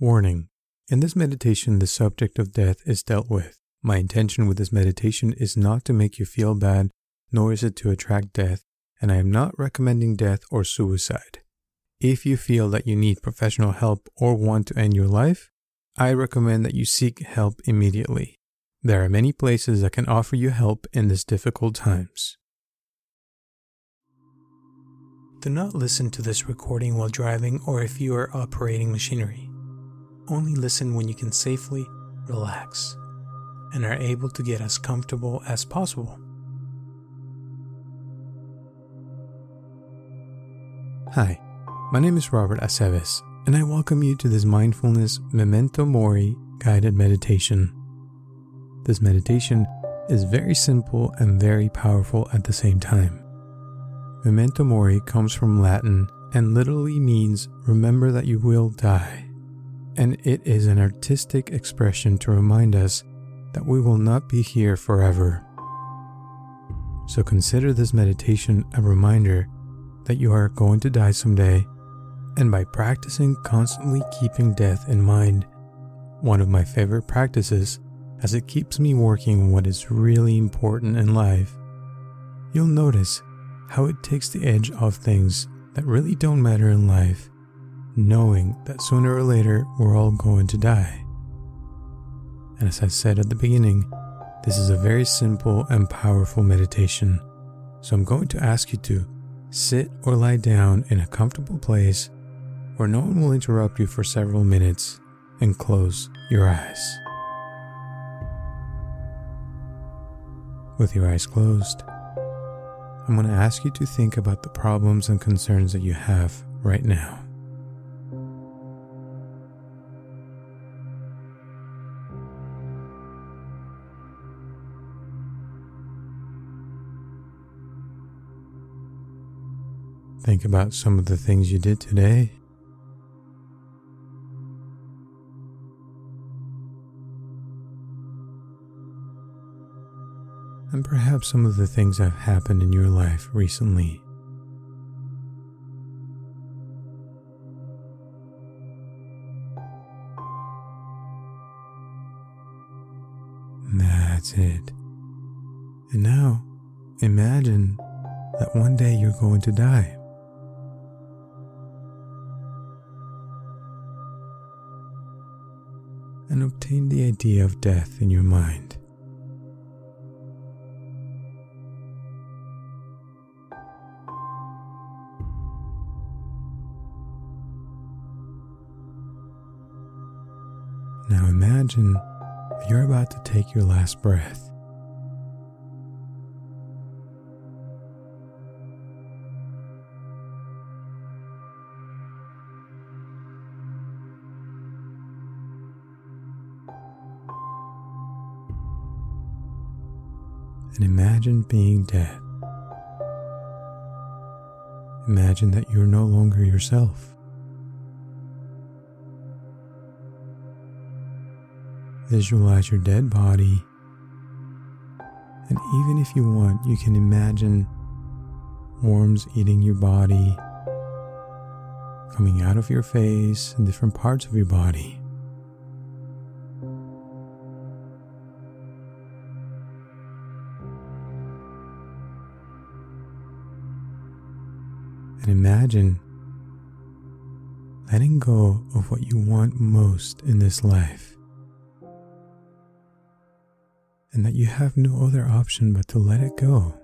Warning In this meditation, the subject of death is dealt with. My intention with this meditation is not to make you feel bad, nor is it to attract death, and I am not recommending death or suicide. If you feel that you need professional help or want to end your life, I recommend that you seek help immediately. There are many places that can offer you help in these difficult times. Do not listen to this recording while driving or if you are operating machinery. Only listen when you can safely relax and are able to get as comfortable as possible. Hi, my name is Robert Aceves, and I welcome you to this mindfulness Memento Mori guided meditation. This meditation is very simple and very powerful at the same time. Memento Mori comes from Latin and literally means remember that you will die. And it is an artistic expression to remind us that we will not be here forever. So consider this meditation a reminder that you are going to die someday, and by practicing constantly keeping death in mind, one of my favorite practices as it keeps me working on what is really important in life, you'll notice how it takes the edge off things that really don't matter in life, knowing that sooner or later we're all going to die. And as I said at the beginning, this is a very simple and powerful meditation. So I'm going to ask you to sit or lie down in a comfortable place where no one will interrupt you for several minutes and close your eyes. With your eyes closed, I'm going to ask you to think about the problems and concerns that you have right now. Think about some of the things you did today. And perhaps some of the things that have happened in your life recently. That's it. And now, imagine that one day you're going to die. And obtain the idea of death in your mind. Now imagine you're about to take your last breath. And imagine being dead. Imagine that you're no longer yourself. Visualize your dead body, and even if you want, you can imagine worms eating your body, coming out of your face and different parts of your body. Imagine letting go of what you want most in this life. And that you have no other option but to let it go.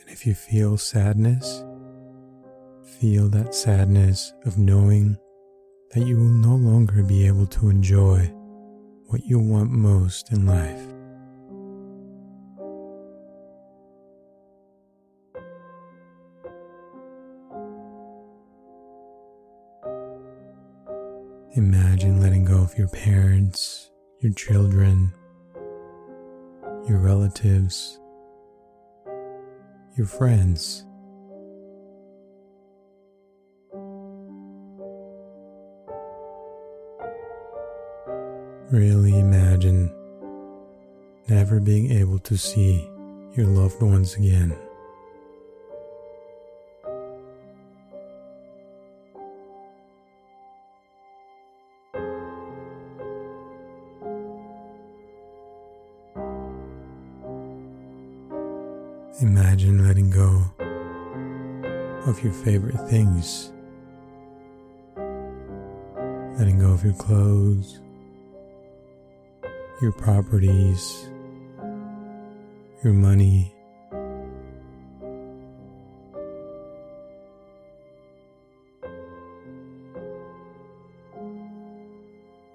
And if you feel sadness, feel that sadness of knowing that you will no longer be able to enjoy what you want most in life. Imagine letting go of your parents, your children, your relatives, your friends. Really imagine never being able to see your loved ones again. Imagine letting go of your favorite things, letting go of your clothes, your properties, your money.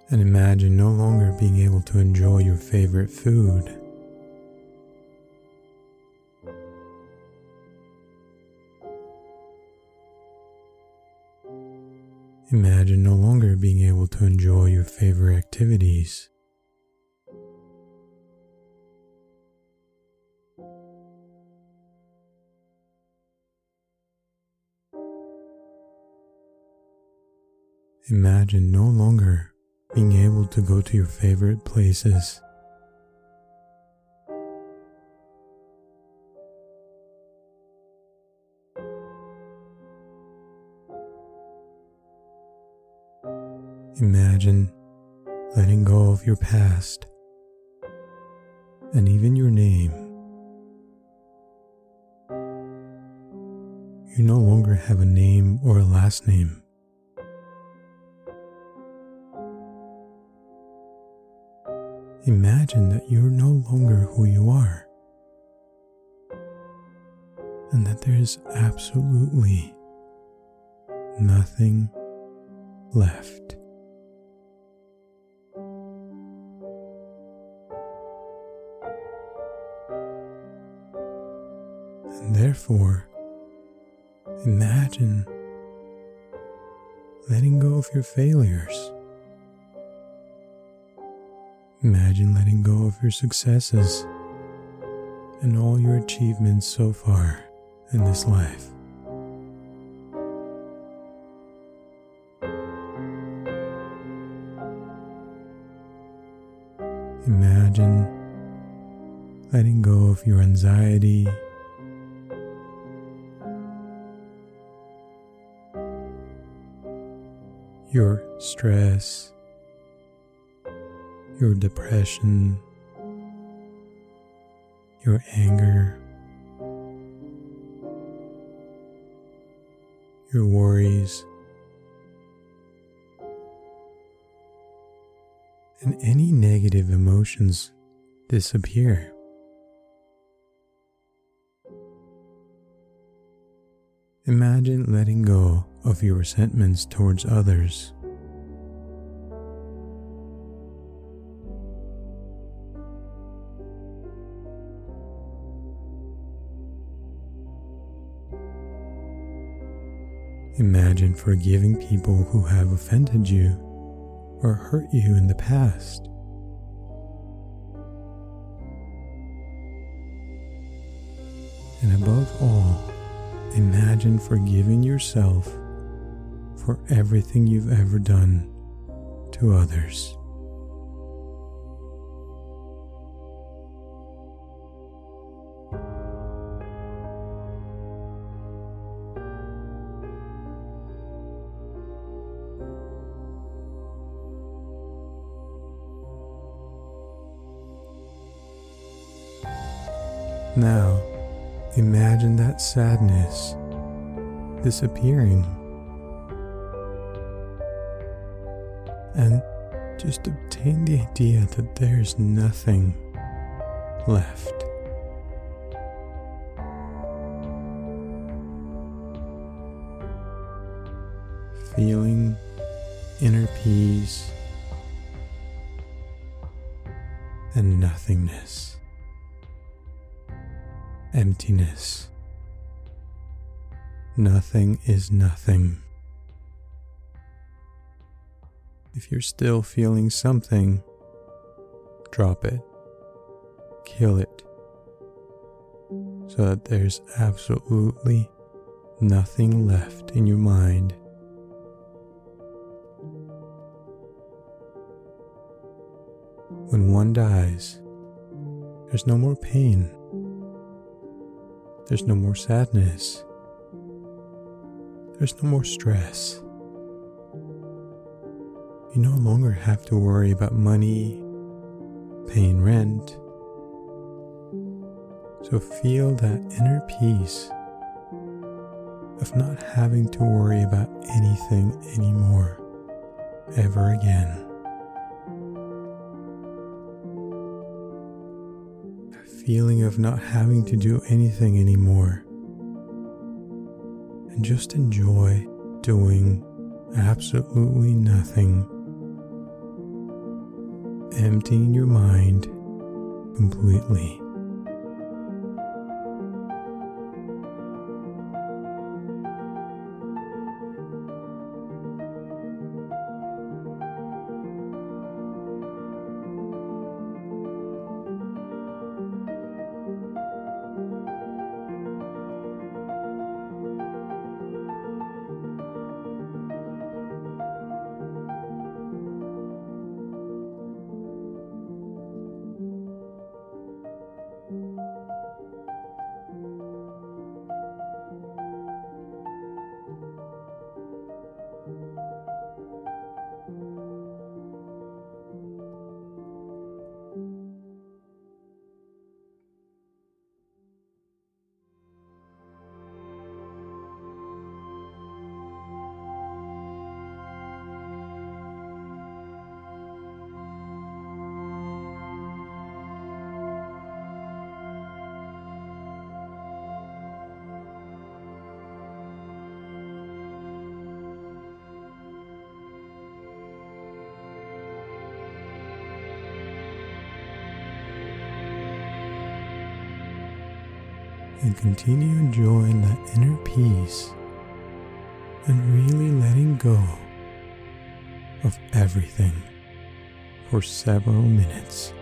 And imagine no longer being able to enjoy your favorite food. Imagine no longer being able to enjoy your favorite activities. Imagine no longer being able to go to your favorite places. Imagine letting go of your past and even your name. You no longer have a name or a last name. Imagine that you're no longer who you are and that there is absolutely nothing left. And therefore, imagine letting go of your failures. Your successes and all your achievements so far in this life. Imagine letting go of your anxiety. Your stress, your depression, your anger, your worries, and any negative emotions disappear. Imagine letting go of your resentments towards others. Imagine forgiving people who have offended you or hurt you in the past. And above all, imagine forgiving yourself for everything you've ever done to others. That sadness disappearing and just obtain the idea that there's nothing left. Feeling inner peace and nothingness, emptiness. Nothing is nothing. If you're still feeling something, drop it, kill it, so that there's absolutely nothing left in your mind. when one dies, there's no more pain, there's no more sadness, there's no more stress. You no longer have to worry about money, paying rent. So feel that inner peace of not having to worry about anything anymore, ever again. A feeling of not having to do anything anymore, and just enjoy doing absolutely nothing, emptying your mind completely. And continue enjoying that inner peace and really letting go of everything for several minutes.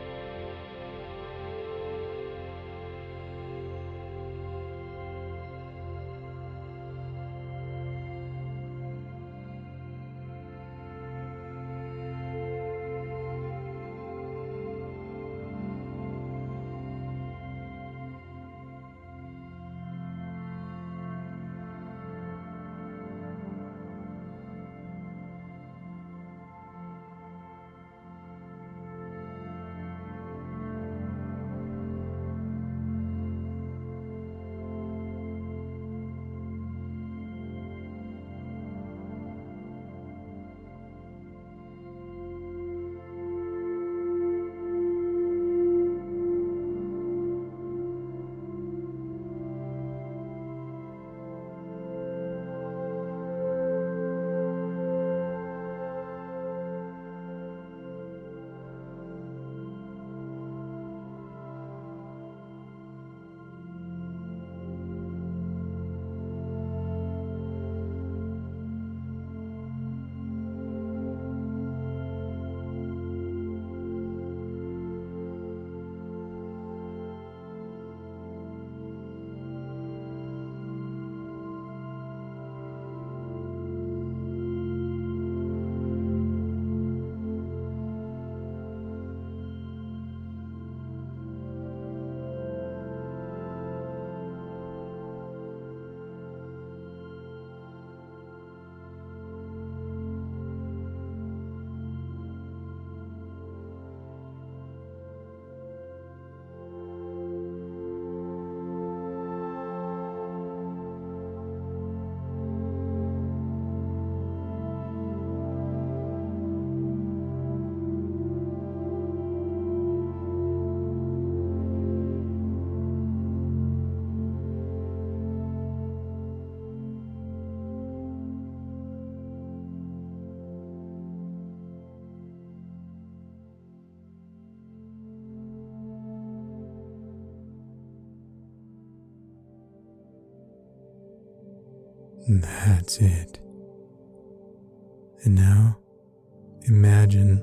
That's it. And now imagine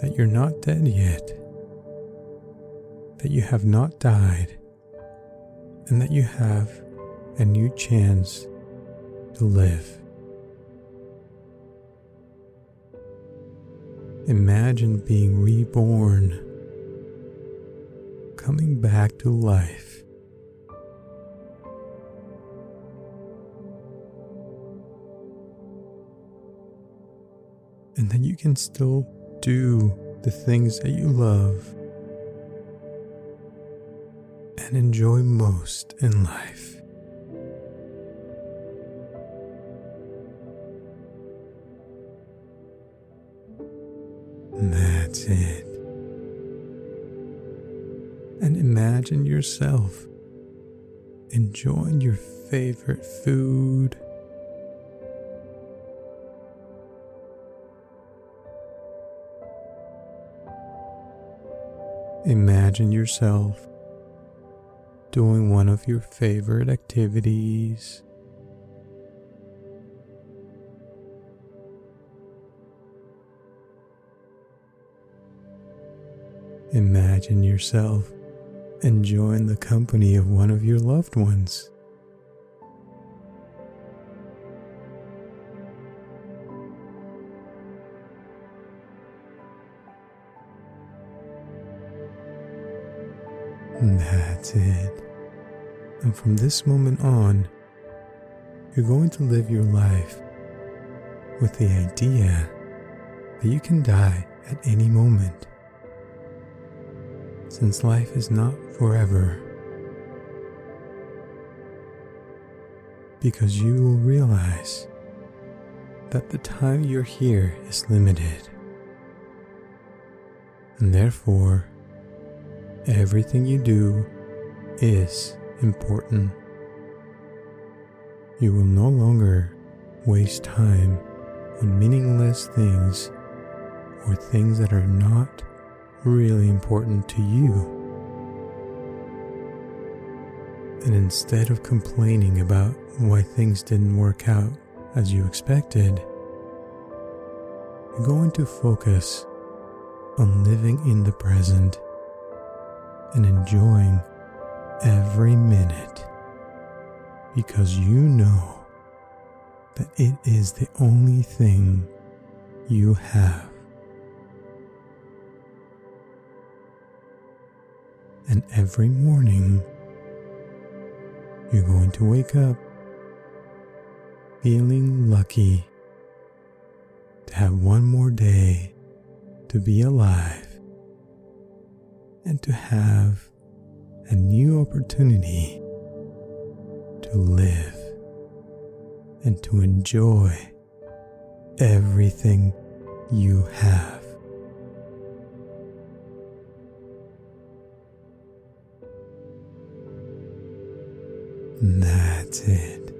that you're not dead yet, that you have not died, and that you have a new chance to live. Imagine being reborn, coming back to life. And that you can still do the things that you love and enjoy most in life. That's it. And imagine yourself enjoying your favorite food. Imagine yourself doing one of your favorite activities. Imagine yourself enjoying the company of one of your loved ones. That's it. And from this moment on, you're going to live your life with the idea that you can die at any moment since life is not forever. Because you will realize that the time you're here is limited. And therefore, everything you do is important. You will no longer waste time on meaningless things or things that are not really important to you. And instead of complaining about why things didn't work out as you expected, you're going to focus on living in the present and enjoying every minute because you know that it is the only thing you have. And every morning, you're going to wake up feeling lucky to have one more day to be alive and to have a new opportunity to live and to enjoy everything you have. That's it.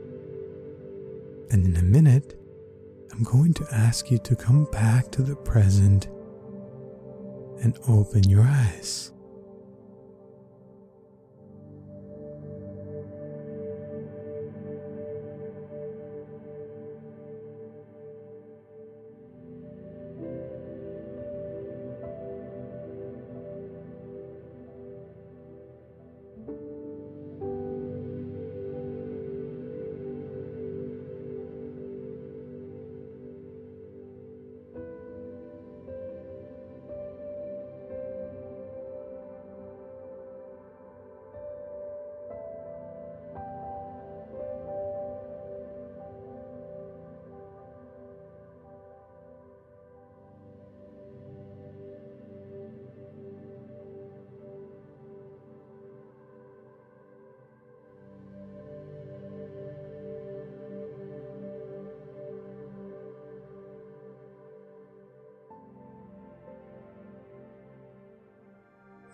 And in a minute, I'm going to ask you to come back to the present and open your eyes.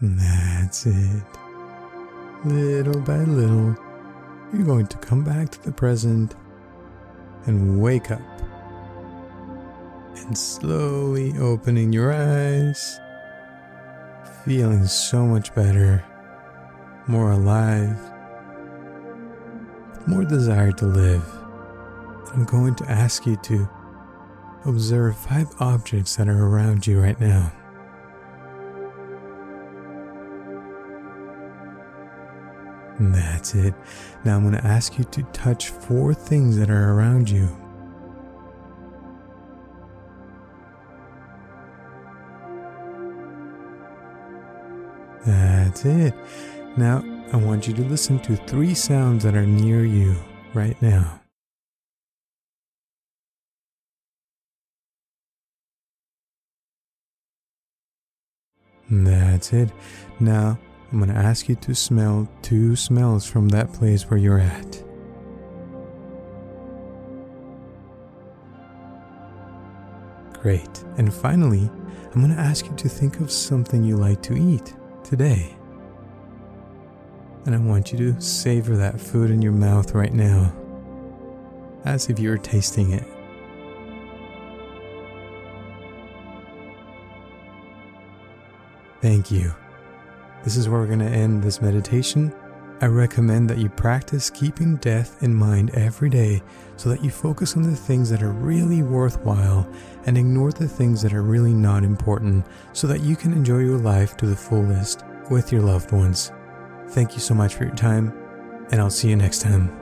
That's it. Little by little, you're going to come back to the present and wake up. And slowly opening your eyes, feeling so much better, more alive, more desire to live. I'm going to ask you to observe five objects that are around you right now. That's it. Now I'm going to ask you to touch four things that are around you. That's it. Now I want you to listen to three sounds that are near you right now. That's it. Now I'm going to ask you to smell two smells from that place where you're at. Great. And finally, I'm going to ask you to think of something you like to eat today. And I want you to savor that food in your mouth right now, as if you were tasting it. Thank you. This is where we're going to end this meditation. I recommend that you practice keeping death in mind every day so that you focus on the things that are really worthwhile and ignore the things that are really not important so that you can enjoy your life to the fullest with your loved ones. Thank you so much for your time, and I'll see you next time.